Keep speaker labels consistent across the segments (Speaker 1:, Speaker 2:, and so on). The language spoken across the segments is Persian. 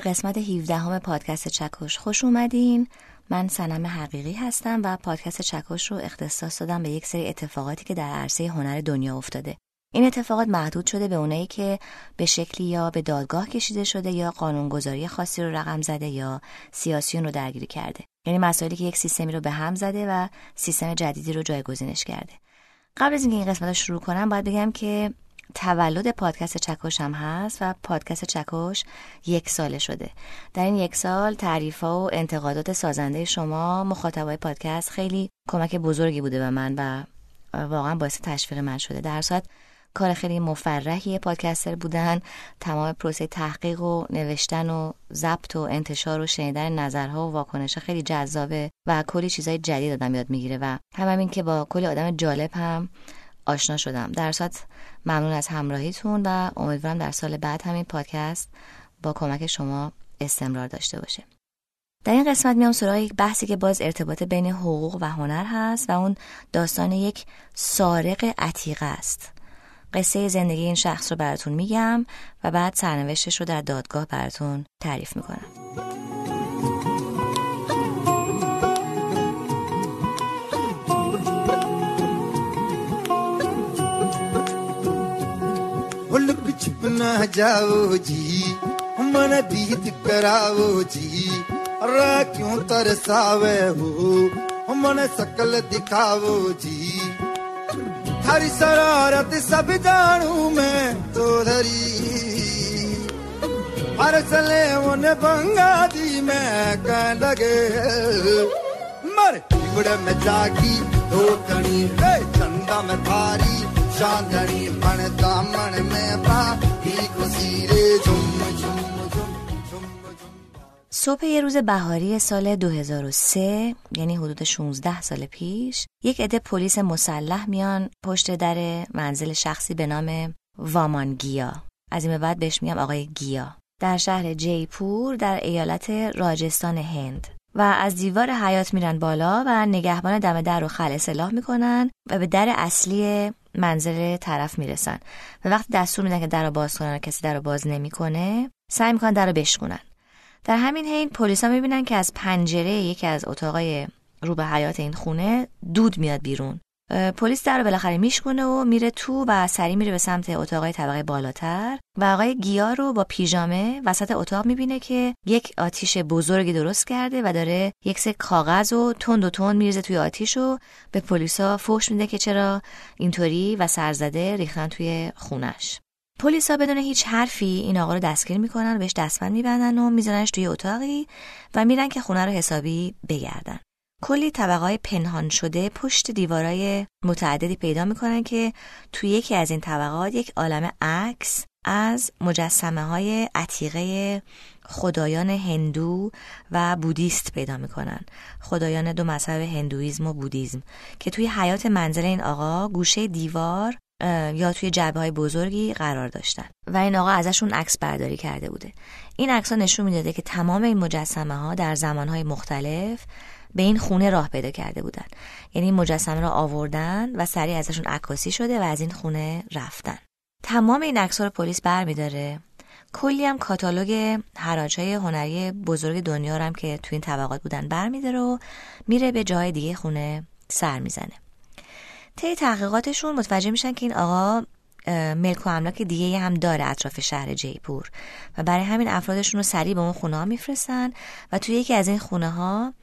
Speaker 1: قسمت 17 همه پادکست چکش خوش اومدین. من سنم حقیقی هستم و پادکست چکش رو اختصاص دادم به یک سری اتفاقاتی که در عرصه هنر دنیا افتاده. این اتفاقات محدود شده به اونایی که به شکلی یا به دادگاه کشیده شده یا قانونگذاری خاصی رو رقم زده یا سیاسیون رو درگیری کرده. یعنی مسائلی که یک سیستمی رو به هم زده و سیستم جدیدی رو جایگزینش کرده. قبل از اینکه این قسمت رو شروع کنم باید بگم که تولد پادکست چکش هم هست و پادکست چکش یک ساله شده. در این یک سال تعریف ها و انتقادات سازنده شما مخاطبای پادکست خیلی کمک بزرگی بوده به من و واقعا باعث تشویق من شده. در صورت کار خیلی مفرحی پادکستر بودن. تمام پروسه تحقیق و نوشتن و ضبط و انتشار و شنیدن نظرها و واکنش خیلی جذابه و کلی چیزای جدید آدم یاد می‌گیره و هم همین که با کلی آدم جالب هم آشنا شدم. در صورت ممنون از همراهیتون و امیدوارم در سال بعد همین پادکست با کمک شما استمرار داشته باشه در این قسمت میام سراغ یک بحثی که باز ارتباط بین حقوق و هنر هست و اون داستان یک سارق عتیقه است. قصه زندگی این شخص رو براتون میگم و بعد سرنوشتش رو در دادگاه براتون تعریف می‌کنم.
Speaker 2: छुप ना जाओ जी, मन बीत कराओ जी। रा क्यों तरसावे हो? मन सकल दिखाओ जी। थारी शरारत सब जानू मैं तो धरी। हर सले उन बंगा दी मैं कह लगे। मर में जागी, दो कणी चंदा में थारी चांदनी बन दामन में पा ही खुशी रे झुम झुम
Speaker 1: صبح یه روز بهاری سال 2003 یعنی حدود 16 سال پیش یک عده پلیس مسلح میان پشت در منزل شخصی به نام وامان گیا از این به بعد بهش میگم آقای گیا در شهر جیپور در ایالت راجستان هند و از دیوار حیات میرن بالا و نگهبان دم در رو خل سلاح میکنن و به در اصلی منزل طرف می‌رسن. و وقتی دستور میدن که در رو باز کنن و کسی در رو باز نمی‌کنه سعی می‌کنن در رو بشکنن در همین حین پلیسا می‌بینن که از پنجره یکی از اتاقای رو به حیات این خونه دود میاد بیرون. پلیس در رو بالاخره میشکنه و میره تو و سری میره به سمت اتاقای طبقه بالاتر و آقای گیا رو با پیژامه وسط اتاق می‌بینه که یک آتیش بزرگی درست کرده و داره یک سه کاغذ و تند و تند میرزه توی آتیش و به پلیسا فوش میده که چرا اینطوری و سرزده ریختن توی خونش. پلیسا بدون هیچ حرفی این آقا رو دستگیر می‌کنن و بهش دستبند میبندن و میزننش توی اتاقی و میرن که خونه رو حسابی بگردن. کلی طبقه پنهان شده پشت دیوارای متعددی پیدا می‌کنن که توی یکی از این طبقات یک عالم عکس از مجسمه های عتیقه خدایان هندو و بودیست پیدا می‌کنن. خدایان دو مذهب هندویزم و بودیزم که توی حیات منزل این آقا گوشه دیوار یا توی جعبه های بزرگی قرار داشتن. و این آقا ازشون عکس برداری کرده بوده. این عکس ها نشون می‌داده که تمام این مجسمه ها در زمان های مختلف به این خونه راه پیدا کرده بودن. یعنی مجسمه را آوردن و سریع ازشون عکاسی شده و از این خونه رفتن. تمام این عکس رو پلیس برمیداره کلی هم کاتالوگ های هنری بزرگ دنیا رو هم که توی این طبقات بودن برمیداره و میره به جای دیگه خونه سر می‌زنه. طی تحقیقاتشون متوجه میشن که این آقا ملک و املاک دیگه هم داره اطراف شهر جیپور. و برای همین افرادشون رو سریع به اون خونه ها میفرستن و توی یکی از این خونه ها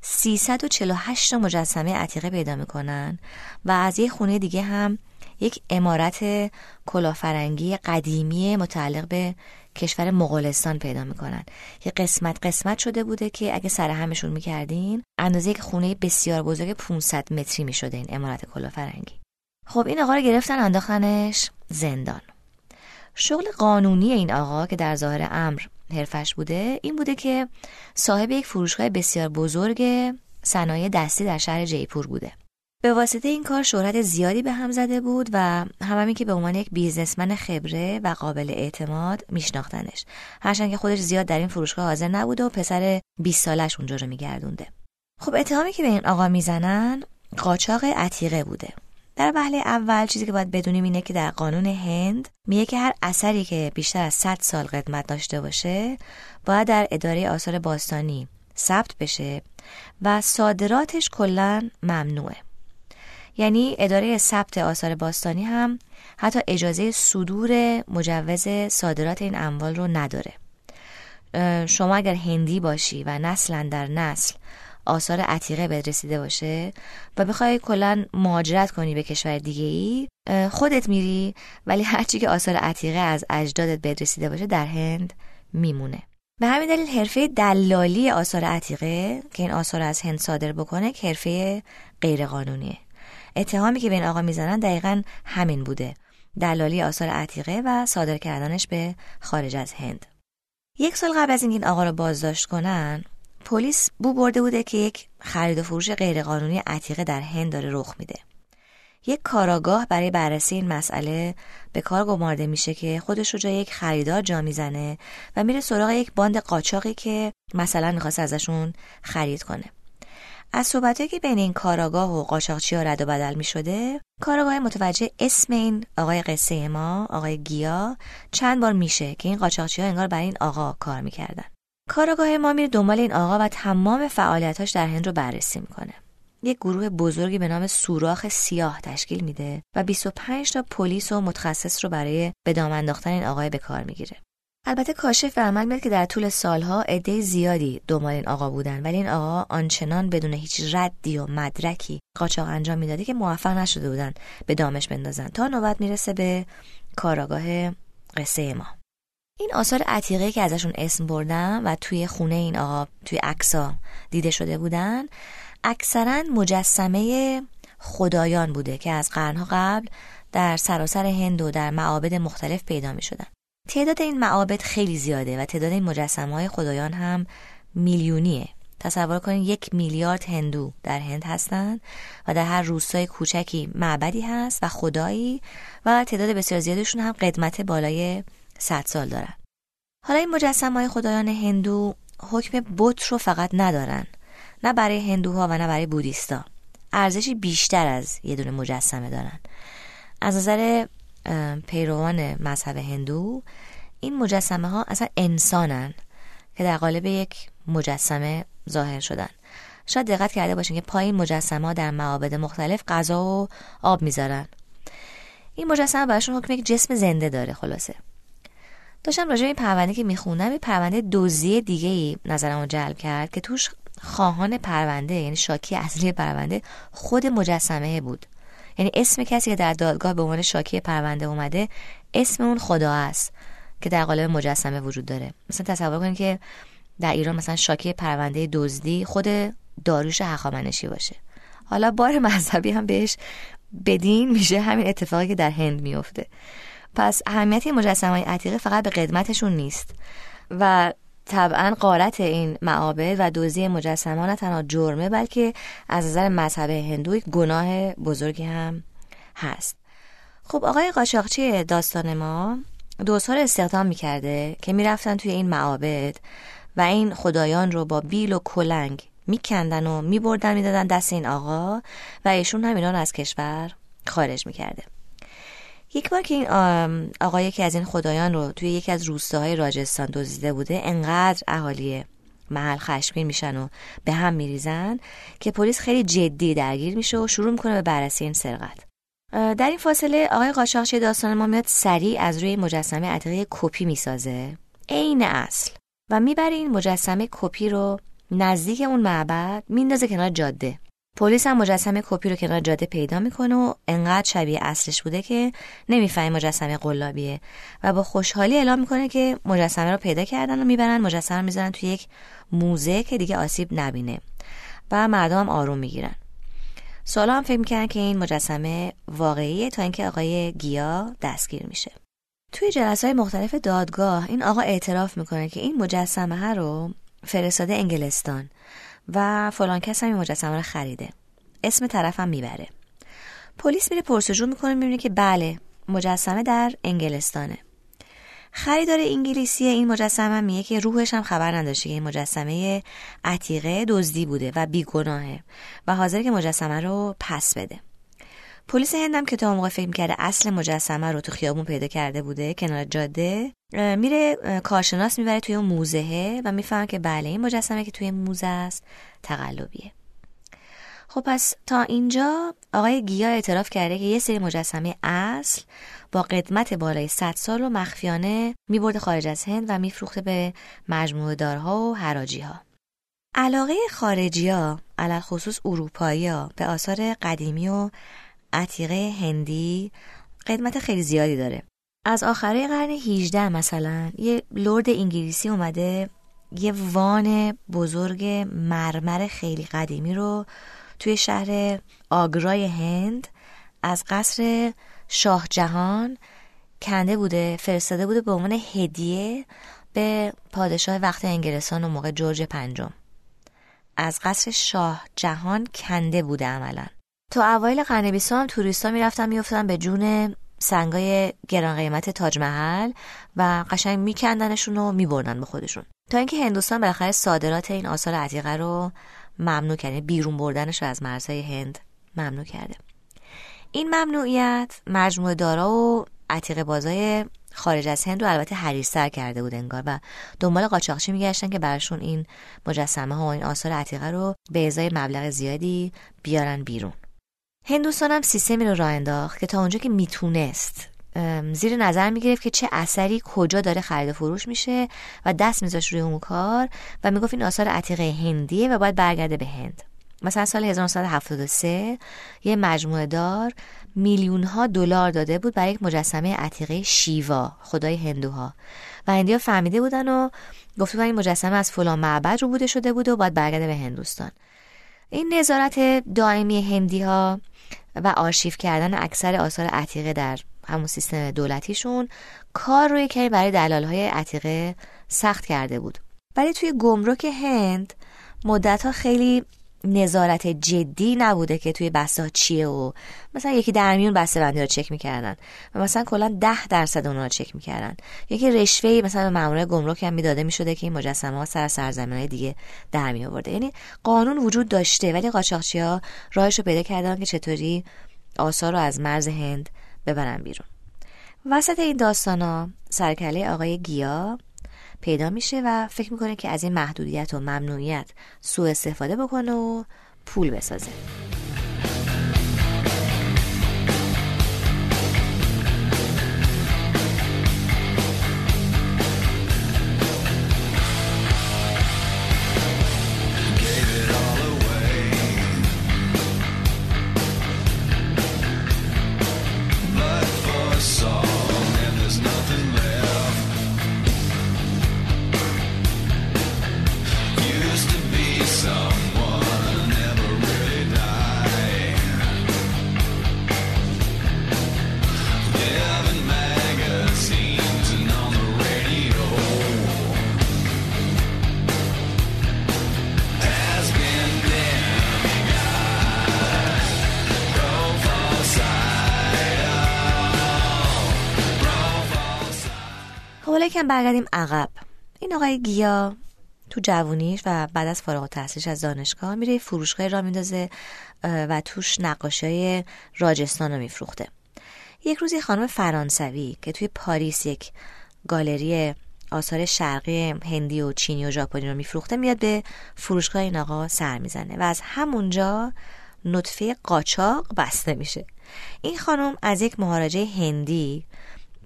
Speaker 1: 348 مجسمه عتیقه پیدا می‌کنن و از یه خونه دیگه هم یک امارت کلافرنگی قدیمی متعلق به کشور مغولستان پیدا می‌کنن. یه قسمت قسمت شده بوده که اگه سر همشون می‌کردین اندازه یک خونه بسیار بزرگ 500 متری می‌شده این امارت کلافرنگی خب این آقا رو گرفتن انداختنش زندان. شغل قانونی این آقا که در ظاهر امر حرفش بوده این بوده که صاحب یک فروشگاه بسیار بزرگ صنایع دستی در شهر جیپور بوده. به واسطه این کار شهرت زیادی به هم زده بود و همین که به عنوان یک بیزنسمن خبره و قابل اعتماد میشناختنش. هرچند که خودش زیاد در این فروشگاه حاضر نبوده و پسر 20 سالش اونجا رو میگردونده. خب اتهامی که به این آقا می‌زنن قاچاق عتیقه بوده. در وهله اول چیزی که باید بدونیم اینه که در قانون هند میگه که هر اثری که بیشتر از 100 سال قدمت داشته باشه باید در اداره آثار باستانی ثبت بشه و صادراتش کلا ممنوعه. یعنی اداره ثبت آثار باستانی هم حتی اجازه صدور مجوز صادرات این اموال رو نداره. شما اگر هندی باشی و نسلا در نسل آثار عتیقه بهت رسیده باشه و بخوای کلا مهاجرت کنی به کشور دیگه ای خودت میری ولی هرچی که آثار عتیقه از اجدادت بهت رسیده باشه در هند میمونه. به همین دلیل حرفه دلالی آثار عتیقه که این آثار از هند صادر بکنه که حرفه غیرقانونیه. اتهامی که به این آقا می‌زنن دقیقا همین بوده. دلالی آثار عتیقه و صادر کردنش به خارج از هند. یک سال قبل از اینکه این آقا رو بازداشت کنن پلیس بو برده بوده که یک خرید و فروش غیرقانونی عتیقه در هند داره رخ میده. یک کاراگاه برای بررسی این مسئله به کار گمارده میشه که خودش رو جای یک خریدار جا می‌زنه و میره سراغ یک باند قاچاقی که مثلا می‌خواست ازشون خرید کنه. از صحبتهایی که بین این کاراگاه و قاچاقچی ها رد و بدل می شده کاراگاه متوجه اسم این آقای قصه ما آقای گیا چند بار میشه که این قاچاقچی ها انگار برای این آقا کار می‌کردن. کاراگاه ما میره دنبال این آقا و تمام فعالیتاش در هند رو بررسی می‌کنه. یک گروه بزرگی به نام سوراخ سیاه تشکیل میده و 25 تا پلیس و متخصص رو برای به دام انداختن این آقای به کار می‌گیره. البته کاشف به عمل میاد که در طول سالها عده زیادی دنبال این آقا بودن ولی این آقا آنچنان بدون هیچ ردی و مدرکی قاچاق انجام می‌داده که موفق نشده بودن به دامش بندازن. تا نوبت می‌رسه به کاراگاه قصه ما. این آثار عتیقه که ازشون اسم بردم و توی خونه این آقا توی عکسا دیده شده بودن اکثرا مجسمه خدایان بوده که از قرنها قبل در سراسر هند و در معابد مختلف پیدا می شدن. تعداد این معابد خیلی زیاده و تعداد این مجسمه های خدایان هم میلیونیه تصور کنید یک میلیارد هندو در هند هستند و در هر روستای کوچکی معبدی هست و خدایی و تعداد بسیار زیادشون هم قدمت بالای 100 سال دارن. حالا این مجسمه های خدایان هندو حکم بت رو فقط ندارن. نه برای هندوها و نه برای بودیستا. ارزشی بیشتر از یه دونه مجسمه دارن. از نظر پیروان مذهب هندو این مجسمه ها اصلا انسانن که در قالب یک مجسمه ظاهر شدن. شاید دقت کرده باشین که پایین مجسمه ها در معابد مختلف غذا و آب می‌ذارن. این مجسمه براشون حکم یک جسم زنده داره خلاصه. داشتم راجع به پرونده که میخوندم این پرونده دوزی دیگه ای نظرمو جلب کرد که توش خواهان پرونده یعنی شاکی اصلی پرونده خود مجسمه بود. یعنی اسم کسی که در دادگاه به عنوان شاکی پرونده اومده اسم اون خدا است که در قالب مجسمه وجود داره. مثلا تصور کنید که در ایران مثلا شاکی پرونده دزدی خود داروش هخامنشی باشه. حالا بار مذهبی هم بهش بدین میشه همین اتفاقی که در هند میفته پس اهمیت مجسمه های عتیقه فقط به قدمتشون نیست. و طبعا قارت این معابد و دوزی مجسمه نه تنها جرمه بلکه از نظر مذهب هندو گناه بزرگی هم هست. خب آقای قاچاقچی داستان ما؟ دو سال استخدام می‌کرده که می‌رفتن توی این معابد و این خدایان رو با بیل و کلنگ میکندن و میبردن می‌دادن دست این آقا و ایشون هم اینا رو از کشور خارج می‌کرده. یک بار که این آقای که از این خدایان رو توی یکی از روستاهای راجستان دزدیده بوده انقدر اهالی محل خشمگین میشن و به هم میریزن که پلیس خیلی جدی درگیر میشه و شروع می‌کنه به بررسی این سرقت. در این فاصله آقای قاچاقچی داستان ما میاد سریع از روی مجسمه عتیقه کپی می‌سازه. عین اصل. و می‌بره این مجسمه کپی رو نزدیک اون معبد میندازه کنار جاده. پلیس هم مجسمه کپی رو کنار جاده پیدا می‌کنه و انقدر شبیه اصلش بوده که نمی‌فهمه مجسمه قلابیه. و با خوشحالی اعلام می‌کنه که مجسمه رو پیدا کردن و می‌برن مجسمه رو می‌ذارن توی یک موزه که دیگه آسیب نبینه. و مردم هم آروم می‌گیرن. سالا هم فکر می‌کنن که این مجسمه واقعیه تا اینکه آقای گیا دستگیر میشه. توی جلسه های مختلف دادگاه این آقا اعتراف می‌کنه که این مجسمه رو فرستاده انگلستان. و فلان کس هم این مجسمه رو خریده. اسم طرفم می‌بره. پلیس میره پرسجو می‌کنه می‌بینه که بله مجسمه در انگلستانه. خریدار انگلیسی این مجسمه میگه که روحش هم خبر نداشته که این مجسمه عتیقه دزدی بوده و بیگناهه و حاضر که مجسمه رو پس بده. پلیس هندم که تا موقع فکر کرده اصل مجسمه رو تو خیابون پیدا کرده بوده کنار جاده میره کارشناس می‌بره توی اون موزهه و می‌فهمه که بله این مجسمه که توی موزه است تقلبیه خب پس تا اینجا آقای گیا اعتراف کرده که یه سری مجسمه اصل با قدمت بالای 100 سال و مخفیانه میبرده خارج از هند و میفروخته به مجموعه دارها و حراجی ها. علاقه خارجی ها علال خصوص اروپایی ها به آثار قدیمی و عتیقه هندی قدمت خیلی زیادی داره. از آخره قرن 18 مثلا یه لرد انگلیسی اومده یه وان بزرگ مرمر خیلی قدیمی رو توی شهر آگرای هند از قصر شاه جهان کنده بوده فرستاده بوده به عنوان هدیه به پادشاه وقت انگلستان و موقع جورج پنجم. از قصر شاه جهان کنده بوده عملا. تا اوایل قرن بیستم توریستا می‌رفتن میافتن به جون سنگای گران قیمت تاج محل و قشنگ میکندنشون و میبردن به خودشون. تا اینکه هندوستان بالاخره صادرات این آثار عتیقه رو ممنوع کرده بیرون بردنش رو از مرزهای هند ممنوع کرده. این ممنوعیت مجموعه دارا و عتیقه بازای خارج از هند رو البته حریصتر کرده بود انگار و دنبال قاچاقچی میگشتن که براشون این مجسمه ها و این آثار عتیقه رو به ازای مبلغ زیادی بیارن بیرون. هندوستان هم سیستمی رو راه انداخت که تا اونجا که می‌تونست زیر نظر می‌گرفت که چه اثری کجا داره خرید و فروش میشه و دست میذاشت روی اون کار و می‌گفت این آثار عتیقه هندیه و باید برگرده به هند. مثلا سال 1973 یه مجموعه دار میلیون ها دلار داده بود برای یک مجسمه عتیقه شیوا خدای هندوها. و هندیا فهمیده بودن و گفته این مجسمه از فلان معبد رو بوده شده بود و باید برگرده به هندوستان. این نظارت دائمی هندی ها و آرشیف کردن اکثر آثار عتیقه در همون سیستم دولتیشون کار روی کمی برای دلال های عتیقه سخت کرده بود. ولی توی گمرک هند مدت ها خیلی نظارت جدی نبوده که توی بسته چیه و مثلا یکی در میون بسته بندی رو چک می‌کردن و مثلا کلا ده درصد اونها رو چک می‌کردن. یکی رشوه مثلا به مامور گمرک هم می‌داده می‌شده که این مجسمه ها سر سرزمین دیگه در می آورده یعنی قانون وجود داشته ولی قاچاقچی ها راهش رو پیدا کردن که چطوری آثار رو از مرز هند ببرن بیرون. وسط این داستان ها سرکله آقای گیا پیدا میشه و فکر می‌کنه که از این محدودیت و ممنوعیت سوء استفاده بکنه و پول بسازه. کم برگردیم عقب. این آقای گیا تو جوونیش و بعد از فارغ التحصیلش از دانشگاه میره فروشگاه را میندازه و توش نقاشی راجستان رو میفروخته. یک روز خانم فرانسوی که توی پاریس یک گالری آثار شرقی هندی و چینی و ژاپنی رو میفروخته میاد به فروشگاه این آقا سر می‌زنه و از همونجا نطفه قاچاق بسته میشه. این خانم از یک مهاراجه هندی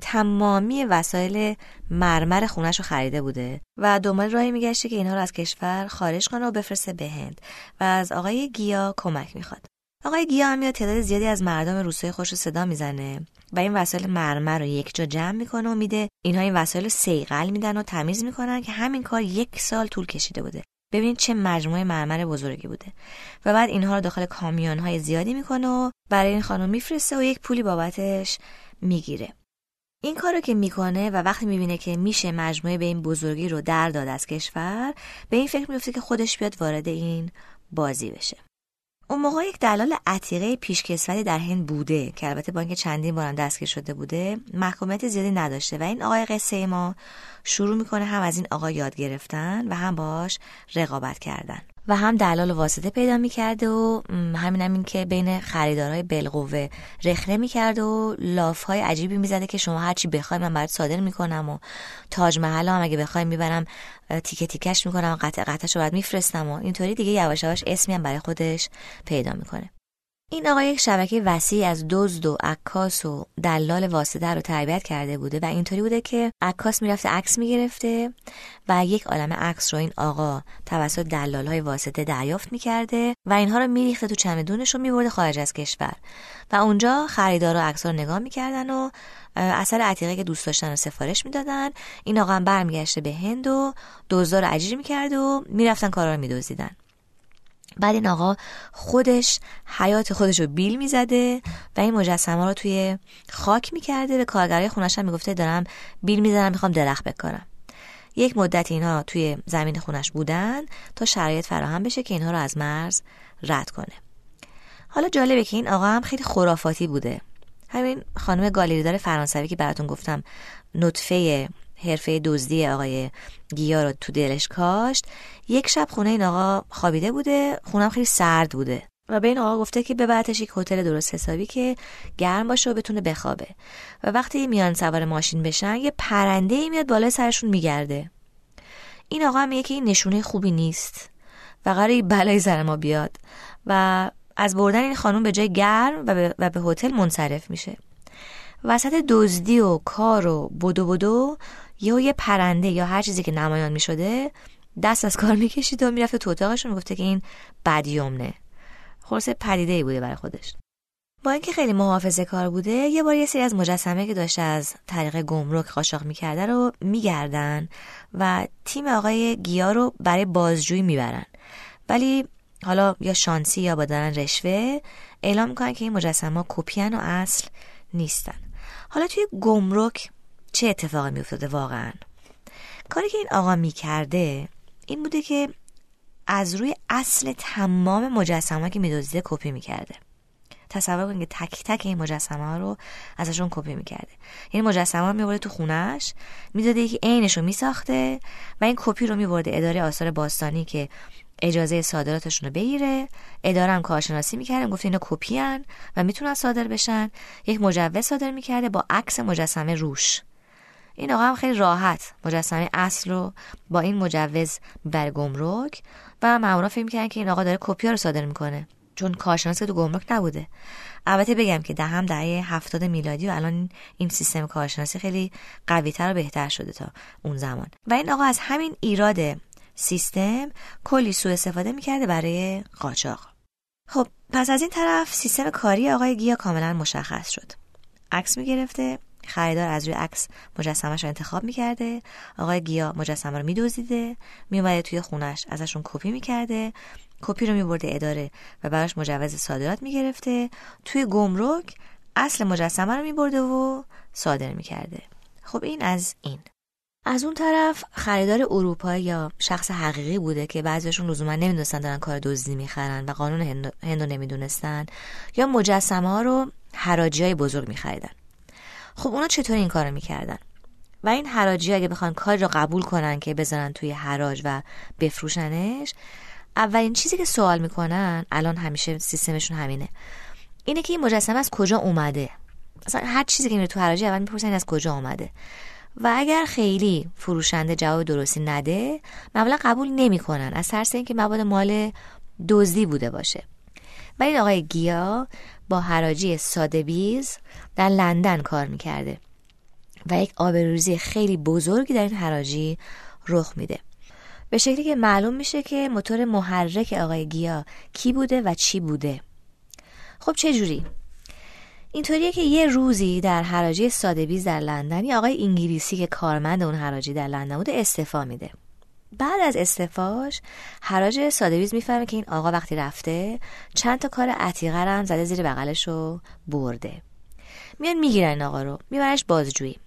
Speaker 1: تمامی وسایل مرمر خونش رو خریده بوده و دنبال راهی میگشته که اینها رو از کشور خارج کنه و بفرسته به هند و از آقای گیا کمک می‌خواد. آقای گیا هم میاد تعداد زیادی از مردم روسای خوش رو صدا می‌زنه و این وسایل مرمر رو یک جا جمع می‌کنه و میده. اینها این وسایل رو سیقل میدن و تمیز می‌کنن که همین کار یک سال طول کشیده بوده. ببینید چه مجموعه مرمر بزرگی بوده. و بعد اینها رو داخل کامیون های زیادی می‌کنه و برای این خانم میفرسته و یک پولی بابتش می‌گیره. این کارو که می‌کنه و وقتی می‌بینه که میشه مجموعه به این بزرگی رو در داد از کشور به این فکر میفته که خودش بیاد وارد این بازی بشه. اون موقع یک دلال عتیقه پیشکسوتی در هند بوده که البته با اینکه چندین بارم دستگیر شده بوده محکومیت زیادی نداشته و این آقای قصه ما شروع می‌کنه هم از این آقا یاد گرفتن و هم باش رقابت کردن. و هم دلال واسطه پیدا می‌کرده و همین هم این که بین خریدارهای بلقوه رخنه می‌کرده و لاف های عجیبی می‌زده که شما هرچی بخوای من برات صادر می‌کنم و تاج محل هم اگه بخوای می‌برم تیکه تیکش می‌کنم و قطع قطعش رو باید میفرستم و اینطوری دیگه یواش یواش اسمی هم برای خودش پیدا می‌کنه. این آقا یک شبکه وسیع از دزد و عکاس و دلال واسطه رو تربیت کرده بوده و اینطوری بوده که عکاس می‌رفته عکس می‌گرفته و یک عالم عکس رو این آقا توسط دلال های واسطه دریافت می‌کرده و اینها رو میریخته تو چمدونش رو میبرده خارج از کشور. و اونجا خریدارا عکس رو نگاه می‌کردن و اثر عتیقه که دوست داشتن رو سفارش می‌دادن. این آقا هم برمیگشته به هند و دزدار رو اجیر می‌کرد و می‌رفتن کارا رو میدزدیدن. بعد این آقا خودش حیات خودش رو بیل می‌زده و این مجسمه رو توی خاک می‌کرده. به کارگرای خونش هم می‌گفته دارم بیل می‌زنم می‌خوام درخت بکنم یک مدت اینها توی زمین خونش بودن تا شرایط فراهم بشه که اینها رو از مرز رد کنه. حالا جالبه که این آقا هم خیلی خرافاتی بوده. همین خانم گالیریدار فرانسوی که براتون گفتم نطفه حرفه دزدی آقای گیا رو تو دلش کاشت. یک شب خونه این آقا خوابیده بوده خونم خیلی سرد بوده. و به این آقا گفته که ببرتش یک هتل درست حسابی که گرم باشه و بتونه بخوابه. و وقتی میان سوار ماشین بشن یه پرنده ای میاد بالای سرشون میگرده. این آقا هم که این نشونه خوبی نیست و قراره بلای سر ما بیاد و از بردن این خانم به جای گرم و به, و به هتل منصرف میشه. وسط دزدی و کار و بدو بدو یا یه پرنده یا هر چیزی که نمایان می شده دست از کار می‌کشید و می‌رفته تو اتاقش و می‌گفته که این بدیومنه خلاصه پدیده ای بوده برای خودش. با اینکه خیلی محافظه کار بوده یه بار یه سری از مجسمه که داشته از طریق گمرک قاچاق می‌کرده رو میگردن و تیم آقای گیا رو برای بازجویی می‌برن. ولی حالا یا شانسی یا با دارن رشوه اعلام می‌کنن که این مجسمه کپیان و اصل نیستن. حالا توی گمرک چه اتفاقی میافتاده واقعا؟ کاری که این آقا می‌کرده این بوده که از روی اصل تمام مجسمه که میدوزیده کپی می‌کرده. تصور کنید که تک تک این مجسمه ها رو ازشون کپی می‌کرده. یعنی مجسمه رو میبرده تو خونش می‌داده که عینش رو میساخته و این کپی رو میبرده اداره آثار باستانی که اجازه صادراتشون رو بگیره. اداره هم کارشناسی می‌کرده گفت اینا کپیه و می‌تونن صادر بشن. یک مجوز صادر می‌کرده با عکس مجسمه روش. این آقا هم خیلی راحت مجسمه اصل رو با این مجوز می‌برد گمرک و مامورا فکر می‌کردن که این آقا داره کپی رو صادر می‌کنه. چون کارشناس تو گمرک نبوده. البته بگم که دهم دهه هفتاد میلادی و الان این سیستم کارشناسی خیلی قویتر و بهتر شده تا اون زمان. و این آقا از همین ایراد سیستم کلی سوء استفاده می‌کرده برای قاچاق. خب پس از این طرف سیستم کاری آقای گیا کاملا مشخص شد. عکس می‌گرفته. خریدار از روی عکس مجسمهش رو انتخاب می‌کرده. آقای گیا مجسمه رو میدزدیده میومده توی خونش ازشون کپی می‌کرده کپی رو میبرده اداره و براش مجوز صادرات می‌گرفته. توی گمرک اصل مجسمه رو میبرده و صادر می‌کرده. خب این از این. از اون طرف خریدار اروپایی یا شخص حقیقی بوده که بعضیشون لزوما نمی‌دونستن دارن کار دزدی می‌خرن و قانون هندو نمی‌دونستن یا مجسمه ها رو حراجی های بزرگ میخریدن. خب اونا چطور این کارو می‌کردن؟ و این حراجی اگه بخوان کار رو قبول کنن که بزنن توی حراج و بفروشنش اولین چیزی که سوال می‌کنن الان همیشه سیستمشون همینه اینه که این مجسمه از کجا اومده؟ اصلا هر چیزی که میره تو حراجی اول می‌پرسن از کجا اومده؟ و اگر خیلی فروشنده جواب درستی نده معمولا قبول نمی‌کنن از ترس اینکه مواد مال دزدی بوده باشه. ولی آقای گیا با حراجی ساده بیز در لندن کار می‌کرده و یک آبروزی خیلی بزرگی در این حراجی رخ میده. به شکلی که معلوم میشه که موتور محرک آقای گیا کی بوده و چی بوده. خب چه جوری؟ اینطوریه که یه روزی در حراجی سادهبیز در لندن یه آقای انگلیسی که کارمند اون حراجی در لندن بوده استعفا میده. بعد از استعفاش حراج سادهویز می‌فهمه که این آقا وقتی رفته چند تا کار عتیقه هم زده زیر بغلش رو برده. میان می‌گیرن این آقا رو میبرنش بازجویی.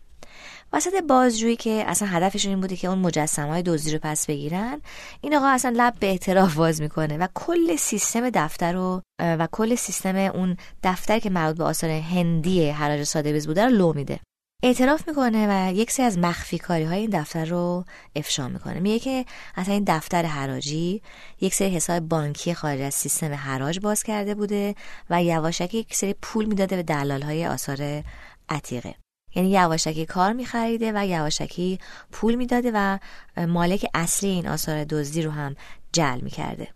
Speaker 1: وسط بازجویی که اصلا هدفشون این بوده که اون مجسمه های دزدی رو پس بگیرن این آقا اصلا لب به اعتراف باز می‌کنه و کل سیستم دفتر رو و کل سیستم اون دفتر که مربوط به آثار هندی حراج ساده بوده رو لو میده. اعتراف می‌کنه و یک سری از مخفی کاری های این دفتر رو افشا می‌کنه. میگه که اصلا این دفتر حراجی یک سری حساب بانکی خارج از سیستم حراج باز کرده بوده و یواشکی یک سری پول می‌داده به دلال های آثار عتیقه. یعنی یواشکی کار میخریده و یواشکی پول می‌داده و مالک اصلی این آثار دزدی رو هم جل می‌کرده.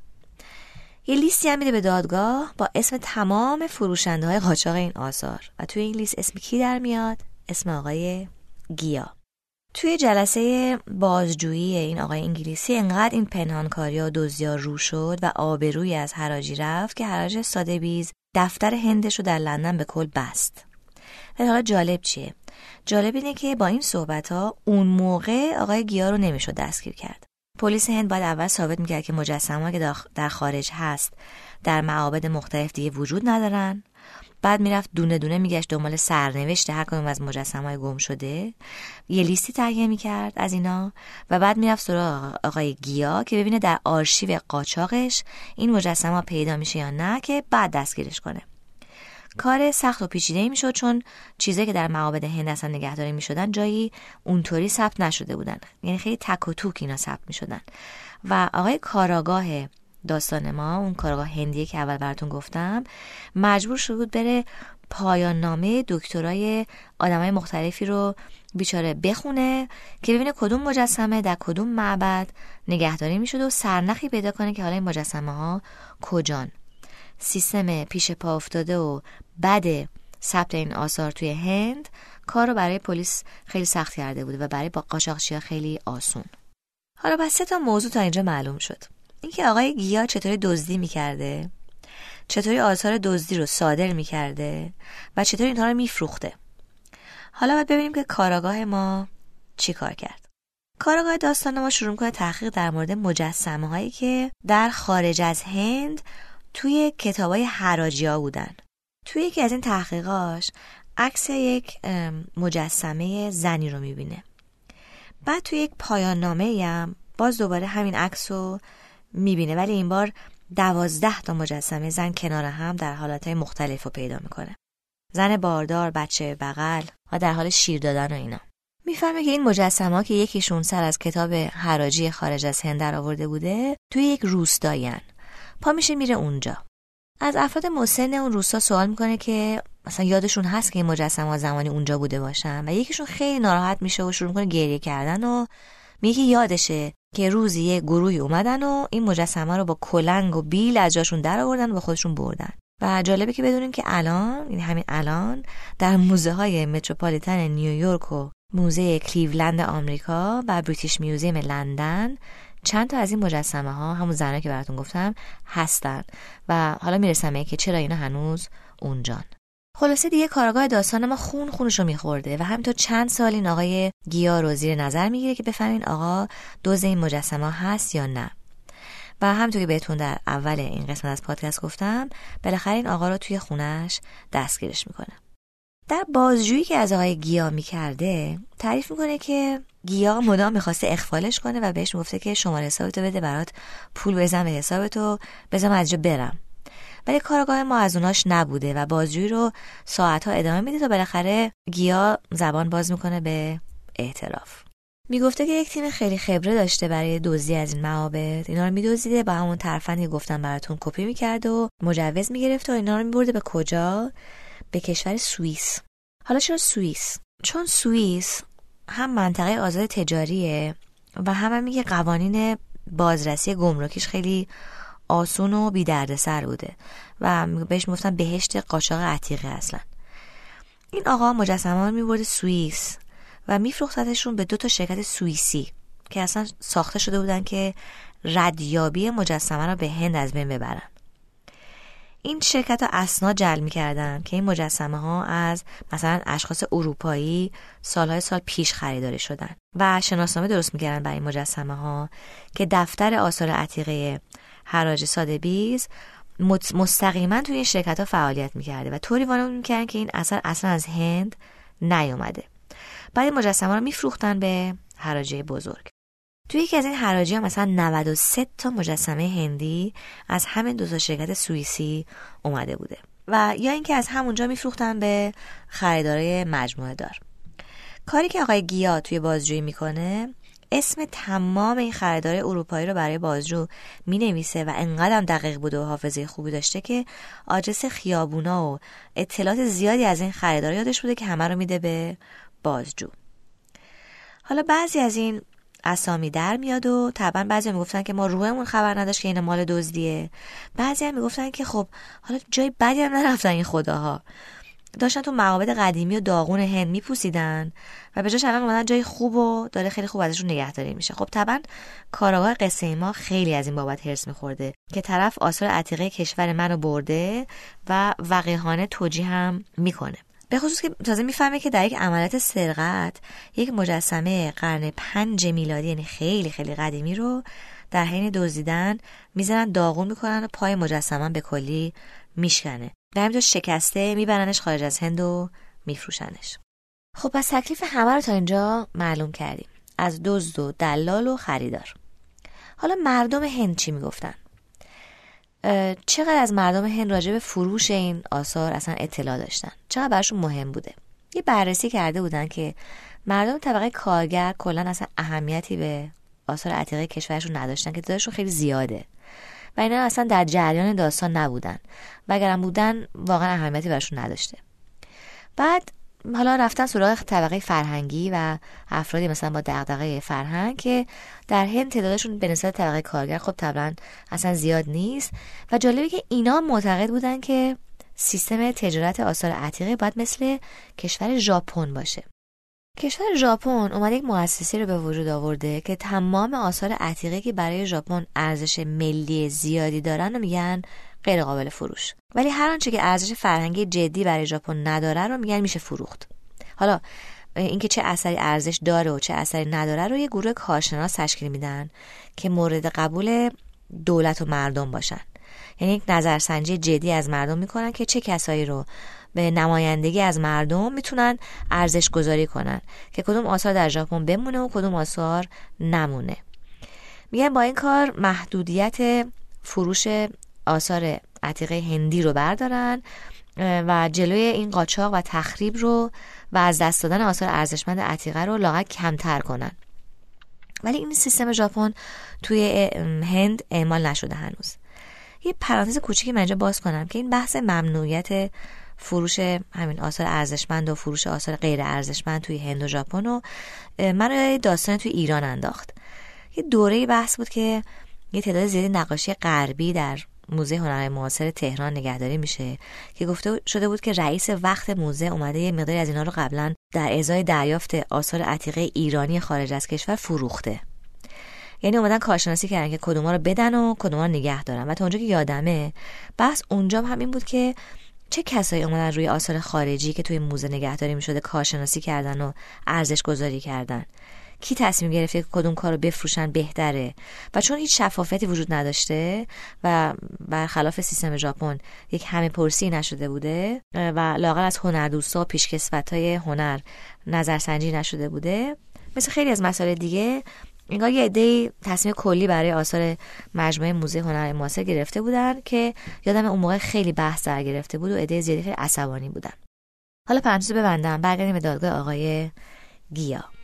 Speaker 1: یه لیستی هم میده به دادگاه با اسم تمام فروشنده های قاچاق این آثار. و توی این لیست اسم کی در میاد؟ اسم آقای گیا. توی جلسه بازجویی این آقای انگلیسی انقدر این پنهانکاری و دزدیا رو شد و آبروی از حراجی رفت که حراج ساده بیز دفتر هندش رو در لندن به کل بست. ولی حالا جالب چیه؟ جالب اینه که با این صحبت ها اون موقع آقای گیا رو نمی‌شد دستگیر کرد. پلیس هند باید اول ثابت می‌کرد که مجسمه که در خارج هست در معابد مختلف دیگه وجود ندارن. بعد می‌رفت دونه دونه میگشت دنبال سرنوشت هر کدوم از مجسمه گم شده. یه لیستی تهیه می‌کرد از اینا و بعد می‌رفت سراغ آقای گیا که ببینه در آرشیو قاچاقش این مجسمه پیدا میشه یا نه که بعد دستگیرش کنه. کار سخت و پیچیده می‌شد چون چیزایی که در معابد هند اصلا نگهداری می‌شدن جایی اونطوری ثبت نشده بودن. یعنی خیلی تک و توک اینا ثبت می‌شدن. و آقای کاراگاه داستان ما اون کارگاه هندیه که اول براتون گفتم مجبور شده بود بره پایان نامه دکترای آدمای مختلفی رو بیچاره بخونه که ببینه کدوم مجسمه در کدوم معبد نگهداری می‌شده و سرنخی پیدا کنه که حالا این مجسمه ها کجان. سیستم پیش پا افتاده و بد ثبت این آثار توی هند کار رو برای پلیس خیلی سخت کرده بوده و برای با قاچاقچیا خیلی آسون. حالا بس سه تا موضوع تا اینجا معلوم شد. اینکه آقای گیا چطوری دزدی می‌کرده؟ چطوری آثار دزدی رو صادر می‌کرده؟ و چطوری اینها رو میفروخته؟ حالا باید ببینیم که کاراگاه ما چی کار کرد. کاراگاه داستان ما شروع کنه تحقیق در مورد مجسمه هایی که در خارج از هند توی کتاب های حراجی ها بودن. توی یکی از این تحقیقاش عکس یک مجسمه زنی رو می‌بینه. بعد توی یک پایان نامه هم باز دوباره همین عکس رو می‌بینه. ولی این بار دوازده تا مجسمه زن کنار هم در حالتهای مختلف رو پیدا می‌کنه. زن باردار بچه بغل و در حال شیر دادن و اینا. می‌فهمه که این مجسمه که یکیشون سر از کتاب حراجی خارج از هند در آورده بوده توی یک روستاین پا میشه میره اونجا. از افراد مسن اون روستا سوال می‌کنه که مثلا یادشون هست که این مجسمه زمانی اونجا بوده باشن و یکیشون خیلی ناراحت میشه و شروع می‌کنه گریه کردن و میگه یادشه که روزی یه گروهی اومدن و این مجسمه رو با کلنگ و بیل از جاشون در آوردن و با خودشون بردن. و جالبه که بدونیم که الان این همین الان در موزه های متروپولیتن نیویورک و موزه کلیولند آمریکا و بریتیش میوزیم لندن چند تا از این مجسمه ها همون زنه که براتون گفتم هستن. و حالا می‌رسم که چرا اینا هنوز اونجان. خلاصه دیگه کارگاه داستان ما خون خونشو میخورده و همینطور چند سال این آقای گیا رو زیر نظر می‌گیره که بفهمین آقا دوز این مجسمه هست یا نه. و همونطور که بهتون در اول این قسمت از پادکست گفتم بالاخره این آقا رو توی خونش دستگیرش می‌کنه. در بازجویی که از آقای گیا می‌کرده تعریف می‌کنه که گیا مدام می‌خواسته اخفالش کنه و بهش می‌گفته که شماره حسابتو بده برات پول بزن به حسابتو بزن از جا برم. ولی کارگاه ما از اوناش نبوده و بازجویی رو ساعتها ادامه میده تا بالاخره گیا زبان باز می‌کنه به اعتراف. می‌گفته که یک تیم خیلی خبره داشته برای دزدی از این معابد. اینا رو میدزدیده با همون ترفندی که گفتم براتون کپی می‌کرد و مجوز می‌گرفت و اینا رو میبرده به کجا؟ به کشور سوئیس. حالا چرا سوئیس؟ چون سوئیس هم منطقه آزاد تجاریه و هم, میگه قوانین بازرسی گمرکیش خیلی آسون و بی سر بوده و بهش می‌گفتن بهشت قاچاق عتیقه اصلا. این آقا مجسمه رو میبرده سوئیس و میفروختتشون به دو تا شرکت سوئیسی که اصلا ساخته شده بودن که ردیابی مجسمه رو به هند از بین ببرن. این شرکت ها اسناد جل می‌کردن که این مجسمه ها از مثلا اشخاص اروپایی سالهای سال پیش خریداری شدن و شناسنامه درست می‌کردن برای این مجسمه ها که دفتر آثار عتیقه حراج ساده بیز مستقیما توی این شرکت ها فعالیت می‌کرده و طوری وانمود می‌کردن که این اثر اصلا از هند نیومده. بعد مجسمه رو میفروختن به حراجی بزرگ. توی یکی از این حراجی ها مثلا 93 تا مجسمه هندی از همین دو تا شرکت سوئیسی اومده بوده و یا اینکه از همونجا میفروختن به خریدارای مجموعه دار. کاری که آقای گیا توی بازجویی می‌کنه اسم تمام این خریدار اروپایی رو برای بازجو می نویسه و انقدرم دقیق بوده و حافظه خوبی داشته که آدرس خیابونا و اطلاعات زیادی از این خریدار یادش بوده که همه رو میده به بازجو. حالا بعضی از این اسامی در میاد و طبعا بعضی می‌گفتن که ما روحمون خبر نداشت که این مال دزدیه. بعضی هم می‌گفتن که خب حالا جای بدی هم نرفتن این خداها. داشتن تو معابد قدیمی و داغون هند میپوسیدن و به جاش الان اومدن جای خوب و داره خیلی خوب ازشون نگهداری میشه. خب طبعا کاراگاه قصه ما خیلی از این بابت هرس میخورده که طرف آثار عتیقه کشور منو برده و وقیحانه توجیه هم می‌کنه. به خصوص که تازه می‌فهمه که در یک عملیات سرقت یک مجسمه قرن پنج میلادی یعنی خیلی خیلی قدیمی رو در حین دزدیدن می‌زنن داغون می‌کنن و پای مجسمه به کلی میشکنه. در همینجا شکسته میبرنش خارج از هند و میفروشنش. خب پس تکلیف همه رو تا اینجا معلوم کردیم. از دزد و دلال و خریدار. حالا مردم هند چی می‌گفتن؟ چقدر از مردم هند راجع به فروش این آثار اصلا اطلاع داشتن؟ چقدر براشون مهم بوده؟ یه بررسی کرده بودن که مردم طبقه کارگر کلا اصلا اهمیتی به آثار عتیقه کشورشون نداشتن که تعدادشون خیلی زیاده. و اینا اصلا در جریان داستان نبودن. و اگرم بودن واقعا اهمیتی براشون نداشته. بعد حالا رفتن سراغ طبقه فرهنگی و افرادی مثلا با دغدغه فرهنگ که در هند تعدادشون به نسبت طبقه کارگر خب طبعا اصلا زیاد نیست. و جالبه که اینا معتقد بودن که سیستم تجارت آثار عتیقه باید مثل کشور ژاپن باشه. کشور ژاپن اومده یک مؤسسه رو به وجود آورده که تمام آثار عتیقه که برای ژاپن ارزش ملی زیادی دارن و میگن غیر قابل فروش. ولی هر آنچه که ارزش فرهنگی جدی برای ژاپن نداره رو میگن میشه فروخت. حالا اینکه چه اثری ارزش داره و چه اثری نداره رو یه گروه کارشناس تشکیل میدن که مورد قبول دولت و مردم باشن. یعنی یک نظرسنجی جدی از مردم می‌کنن که چه کسایی رو به نمایندگی از مردم می‌تونن ارزش گذاری کنن که کدوم آثار در ژاپن بمونه و کدوم آثار نمونه. میگن با این کار محدودیت فروش آثار عتیقه هندی رو بردارن و جلوی این قاچاق و تخریب رو و از دست دادن آثار ارزشمند عتیقه رو لاغت کمتر کنن. ولی این سیستم ژاپن توی هند اعمال نشده هنوز. یه پرانتز کوچیکی من باز کنم که این بحث ممنوعیت فروش همین آثار ارزشمند و فروش آثار غیر ارزشمند توی هند و ژاپن و من داستان توی ایران انداخت. یه دوره بحث بود که یه تعداد زیادی نقاشی غربی در موزه هنر معاصر تهران نگهداری میشه که گفته شده بود که رئیس وقت موزه اومده یه مقداری از اینا رو قبلا در ازای دریافت آثار عتیقه ایرانی خارج از کشور فروخته. یعنی اومدن کارشناسی کردن که کدوما رو بدن و کدوما رو نگه دارن. و تا اونجا که یادمه بس اونجا هم همین بود که چه کسایی اومدن روی آثار خارجی که توی موزه نگهداری می‌شده کارشناسی کردن و ارزش گذاری کردن؟ کی تصمیم گرفته که کدوم کار رو بفروشن بهتره؟ و چون هیچ شفافیتی وجود نداشته و برخلاف سیستم ژاپن یک همه پرسی نشده بوده و لاغر از هنردوستا و پیشکسوت های هنر نظرسنجی نشده بوده مثل خیلی از مسائل دیگه انگار یه عده تصمیم کلی برای آثار مجموعه موزه هنر معاصر گرفته بودن که یادم اون موقع خیلی بحث در گرفته بود و عده زیادی خیلی عصبانی بودن. حالا پرانتز ببندم. برگردیم به دادگاه آقای گیا.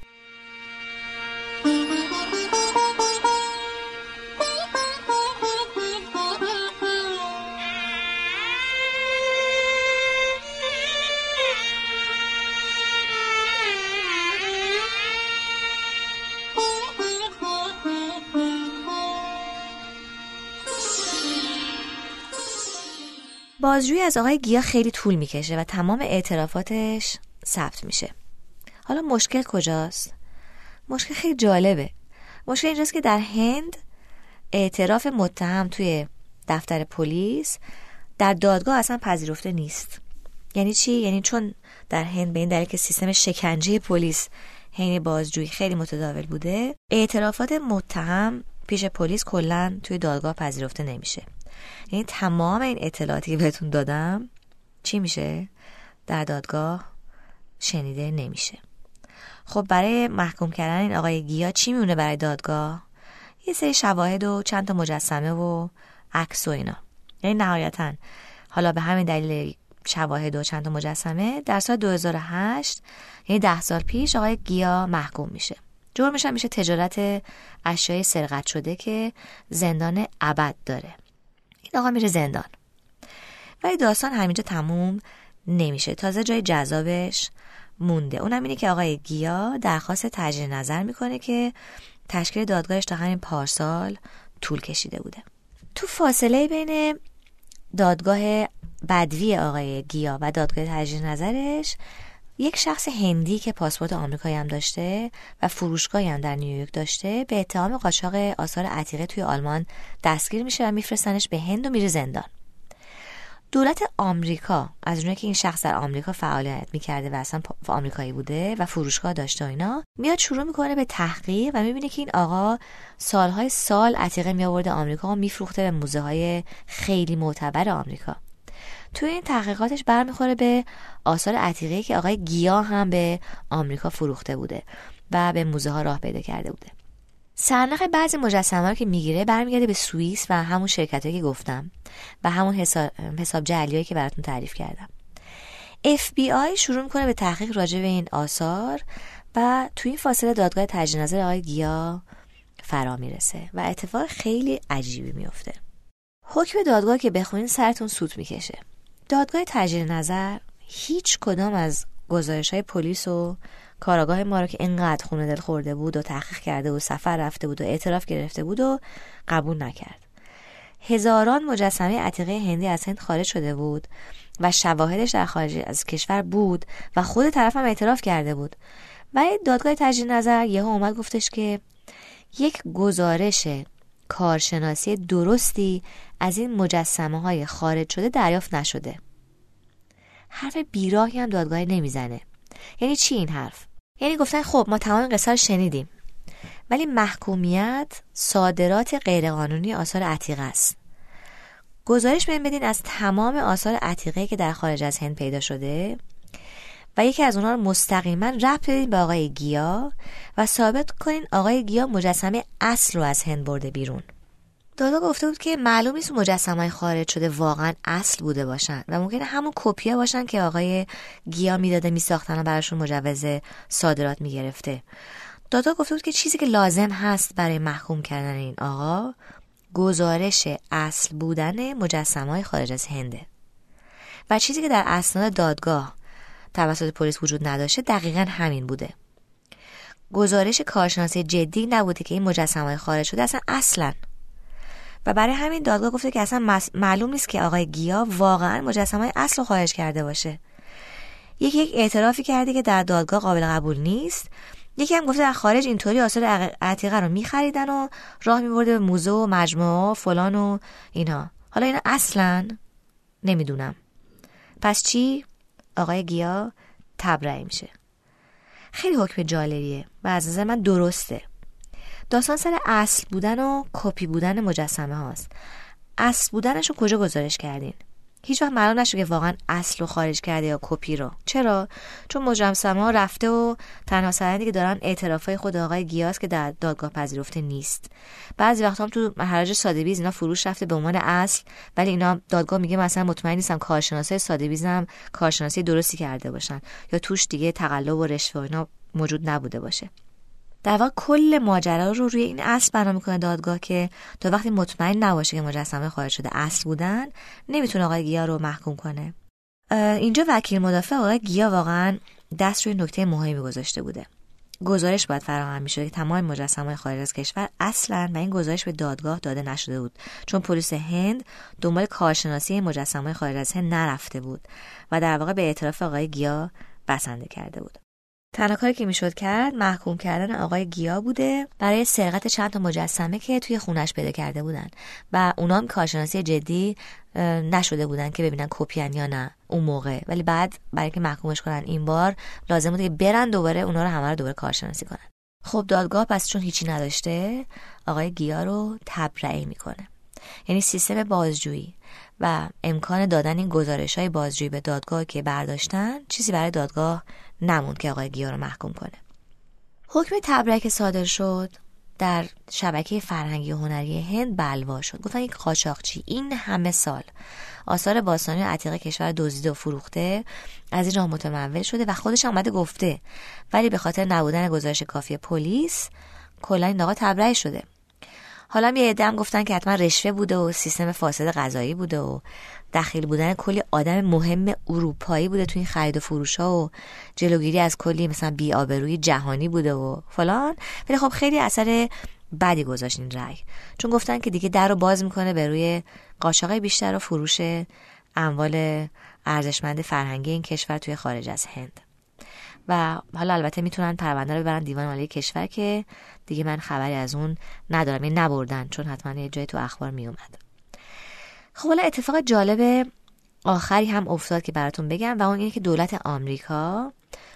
Speaker 1: بازجویی از آقای گیا خیلی طول می‌کشه و تمام اعترافاتش ثبت میشه. حالا مشکل کجاست؟ مشکل خیلی جالبه. مشکل اینجاست که در هند اعتراف متهم توی دفتر پلیس در دادگاه اصلا پذیرفته نیست. یعنی چی؟ یعنی چون در هند به این دلیل که سیستم شکنجه پلیس حین بازجویی خیلی متداول بوده اعترافات متهم پیش پلیس کلا توی دادگاه پذیرفته نمیشه. یعنی تمام این اطلاعاتی که بهتون دادم چی میشه؟ در دادگاه شنیده نمیشه. خب برای محکوم کردن این آقای گیا چی میونه برای دادگاه؟ یه سری شواهد و چند تا مجسمه و عکس و اینا. یعنی نهایتا حالا به همین دلیل شواهد و چند تا مجسمه در سال 2008 یعنی ده سال پیش آقای گیا محکوم میشه. جرمش هم میشه تجارت اشیای سرقت شده که زندان ابد داره. این آقا میره زندان. ولی داستان همینجا تموم نمیشه. تازه جای جذابش مونده. اونم اینه که آقای گیا درخواست تجدید نظر می‌کنه که تشکیل دادگاهش تا همین پارسال طول کشیده بوده. تو فاصله بین دادگاه بدوی آقای گیا و دادگاه تجدید نظرش یک شخص هندی که پاسپورت آمریکایی هم داشته و فروشگاهی هم در نیویورک داشته به اتهام قاچاق آثار عتیقه توی آلمان دستگیر میشه و میفرستنش به هند و میره زندان. دولت آمریکا از اونایی که این شخص در آمریکا فعالیت می‌کرده و اصلا آمریکایی بوده و فروشگاه داشته و اینا میاد شروع می‌کنه به تحقیق و می‌بینه که این آقا سالهای سال عتیقه میآورده آمریکا و میفروخته به موزه های خیلی معتبر آمریکا. توی این تحقیقاتش برمیخوره به آثار عتیقه که آقای گیا هم به آمریکا فروخته بوده و به موزه ها راه پیدا کرده بوده. سرنخ بعضی مجسمه رو که می‌گیره برمیگرده به سوئیس و همون شرکت که گفتم و همون حساب, جعلیایی که براتون تعریف کردم. FBI شروع می‌کنه به تحقیق راجع به این آثار و توی این فاصله دادگاه تجدید نظر آقای گیا فرا می‌رسه و اتفاق خیلی عجیبی میفته حکم دادگاه که بخونین سرتون سوت می‌کشه. دادگاه تجدید نظر هیچ کدام از گزارش های پلیس و کاراگاه ما رو که انقدر خونه دل خورده بود و تحقیق کرده و سفر رفته بود و اعتراف گرفته بود و قبول نکرد. هزاران مجسمه عتیقه هندی از هند خارج شده بود و شواهدش در خارج از کشور بود و خود طرف هم اعتراف کرده بود. و دادگاه تجدید نظر یهو اومد گفتش که یک گزارش کارشناسی درستی از این مجسمه های خارج شده دریافت نشده. حرف بیراهی هم دادگاه نمی‌زنه. یعنی چی این حرف؟ یعنی گفتن خب ما تمام قصه رو شنیدیم. ولی محکومیت صادرات غیرقانونی آثار عتیقه است. گزارش بهم بدین از تمام آثار عتیقه که در خارج از هند پیدا شده و یکی از اونها رو مستقیما ربط بدین به آقای گیا و ثابت کنین آقای گیا مجسمه اصل رو از هند برده بیرون. دادا گفته بود که معلوم نیست مجسمه خارج شده واقعا اصل بوده باشن و ممکنه همون کپیا باشن که آقای گیا می‌داده میساختن و براشون مجوز صادرات می‌گرفته. دادا گفته بود که چیزی که لازم هست برای محکوم کردن این آقا گزارش اصل بودن مجسمه های خارج از هنده و چیزی که در اسناد دادگاه توسط پلیس وجود نداشته دقیقا همین بوده. گزارش کارشناسی جدی نبوده که این مجسمه های خارج شده اصلا اصلا و برای همین دادگاه گفته که اصلا معلوم نیست که آقای گیا واقعا مجسمه اصل رو خارج کرده باشه. یکی یک اعترافی کرده که در دادگاه قابل قبول نیست. یکی هم گفته در خارج اینطوری آثار عتیقه رو میخریدن و راه میبرده به موزه و مجموعه و فلان و اینا. حالا اینا اصلا نمی‌دونم. پس چی؟ آقای گیا تبرئه میشه. خیلی حکم جالبیه و از نظر من درسته. داستان سر اصل بودن و کپی بودن مجسمه هاست. اصل بودنش رو کجا گزارش کردین؟ هیچ وقت معلوم نشد که واقعا اصل رو خارج کرده یا کپی رو. چرا؟ چون مجسمه ها رفته و تنها سرندی که دارن اعترافای خود آقای گیاس که در دادگاه پذیرفته نیست. بعضی وقتا هم تو حراج سادهبیز اینا فروش رفته به عنوان اصل ولی اینا دادگاه میگه مثلا مطمئن نیستم کارشناسای سادهبیز هم کارشناسی درستی کرده باشن یا توش دیگه تقلب و رشوه اینا موجود نبوده باشه. در واقع کل ماجرا رو روی این اصل بنا می‌کنه دادگاه که تا وقتی مطمئن نباشه که مجسمه خارج شده اصل بودن نمی‌تونه آقای گیا رو محکوم کنه. اینجا وکیل مدافع آقای گیا واقعا دست روی نکته مهمی گذاشته بوده. گزارش باید فراهم می‌شد که تمام مجسمه خارج از کشور اصلا و این گزارش به دادگاه داده نشده بود. چون پلیس هند دنبال کارشناسی مجسمه خارج از هند نرفته بود و در واقع به اعتراف آقای گیا بسنده کرده بود. تنها کاری که می‌شد کرد محکوم کردن آقای گیا بوده برای سرقت چند تا مجسمه که توی خونش پیدا کرده بودن و اونا هم کارشناسی جدی نشده بودن که ببینن کپیان یا نه اون موقع. ولی بعد برای که محکومش کنن این بار لازم بوده که برن دوباره اونا رو همه رو دوباره کارشناسی کنن. خب دادگاه پس چون هیچی نداشته آقای گیا رو تبرئه می‌کنه. یعنی سیستم بازجویی و امکان دادن این گزارش های بازجویی به دادگاه که برداشتن چیزی برای دادگاه نموند که آقای گیا محکوم کنه. حکم تبرئه که صادر شد در شبکه فرهنگی و هنری هند بلوا شد گفتن یک قاچاقچی. این همه سال آثار باستانی و عتیق کشور دزدیده و فروخته از این راه متمول شده و خودش آمده گفته. ولی به خاطر نبودن گزارش کافی پلیس کلا این آقا تبرئه شده. حالا یه عده هم گفتن که حتما رشوه بوده و سیستم فاسد غذایی بوده و دخیل بودن کلی آدم مهم اروپایی بوده تو این خرید و فروش ها و جلوگیری از کلی مثلا بی جهانی بوده و فلان. ولی خب خیلی اثر بدی گذاشت این رأی. چون گفتن که دیگه در رو باز می‌کنه به روی قاچاق بیشتر و فروش اموال ارزشمند فرهنگی این کشور توی خارج از هند. و حالا البته می‌تونن پرونده رو ببرن دیوان مالی کشور که دیگه من خبری از اون ندارم این نبردن چون حتما یه جای تو اخبار میومد. خب حالا اتفاق جالب آخری هم افتاد که براتون بگم و اون اینه که دولت آمریکا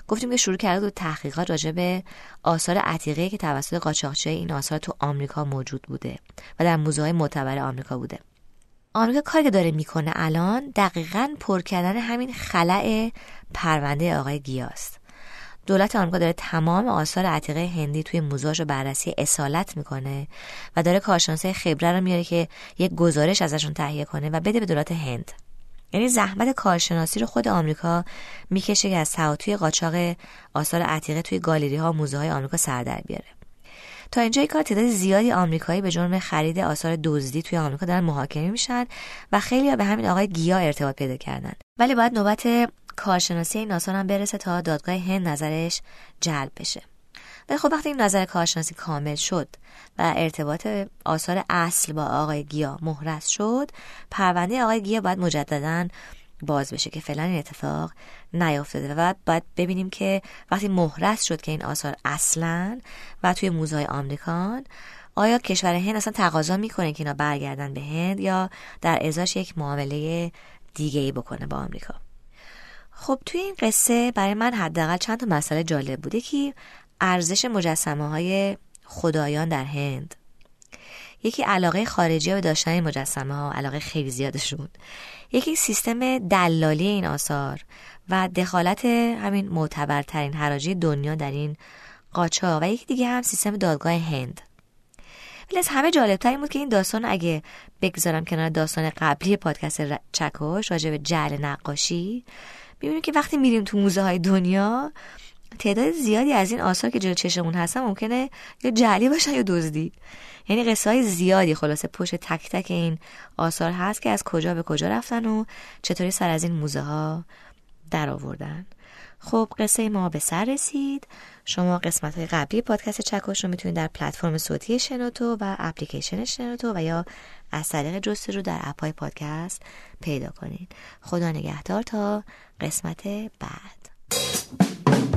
Speaker 1: گفتیم که شروع کرده بود تحقیقات راجع به آثار عتیقه که توسط قاچاقچی این آثار تو آمریکا موجود بوده و در موزه های معتبر آمریکا بوده. آمریکا کاری که داره می‌کنه الان دقیقا پر کردن همین خلع پرونده آقای گیاست دولت آمریکا داره تمام آثار عتیقه هندی توی موزهاش رو بررسی اصالت می‌کنه و داره کارشناسای خبره رو میاره که یک گزارش ازشون تهیه کنه و بده به دولت هند. یعنی زحمت کارشناسی رو خود آمریکا می‌کشه که از توی قاچاق آثار عتیقه توی گالری ها و موزه های آمریکا سر در بیاره. تا اینجا کار تعداد زیادی آمریکایی به جرم خرید آثار دزدی توی آمریکا دارن محاکمه میشن و خیلی به همین آقای گیا ارتباط پیدا کردن. ولی باید نوبت کارشناسی این هم برسه تا دادگاه هند نظرش جلب بشه. ولی خب وقتی این نظر کارشناسی کامل شد و ارتباط آثار اصل با آقای گیا مهرس شد پرونده آقای گیا باید مجددا باز بشه که فعلا این اتفاق نیافتاده و بعد باید ببینیم که وقتی مهرس شد که این آثار اصلا و توی موزه آمریکان آیا کشور هند اصلا تقاضا می‌کنه که اینا برگردن به هند یا در ازاش یک معامله دیگه ای بکنه با آمریکا؟ خب توی این قصه برای من حداقل چند تا مسئله جالب بوده که ارزش مجسمه های خدایان در هند. یکی علاقه خارجی به داشتن مجسمه ها علاقه خیلی زیادشون. یکی سیستم دلالی این آثار و دخالت همین معتبرترین حراجی دنیا در این قاچا و یکی دیگه هم سیستم دادگاه هند. ولی از همه جالبتر این بود که این داستان اگه بگذارم کنار داستان قبلی پادکست چکش راجع به جعل نقاشی می‌بینیم که وقتی میریم تو موزه های دنیا تعداد زیادی از این آثار که جلو چشمون هستن ممکنه یا جعلی باشن یا دزدی. یعنی قصه های زیادی خلاصه پشت تک تک این آثار هست که از کجا به کجا رفتن و چطوری سر از این موزه ها در آوردن خب قصه ما به سر رسید. شما قسمت های قبلی پادکست چکش رو می‌تونید در پلتفرم صوتی شنوتو و اپلیکیشن شنوتو و یا از طریق جستجو در اپای پادکست پیدا کنید. خدا نگهدار تا قسمت بعد.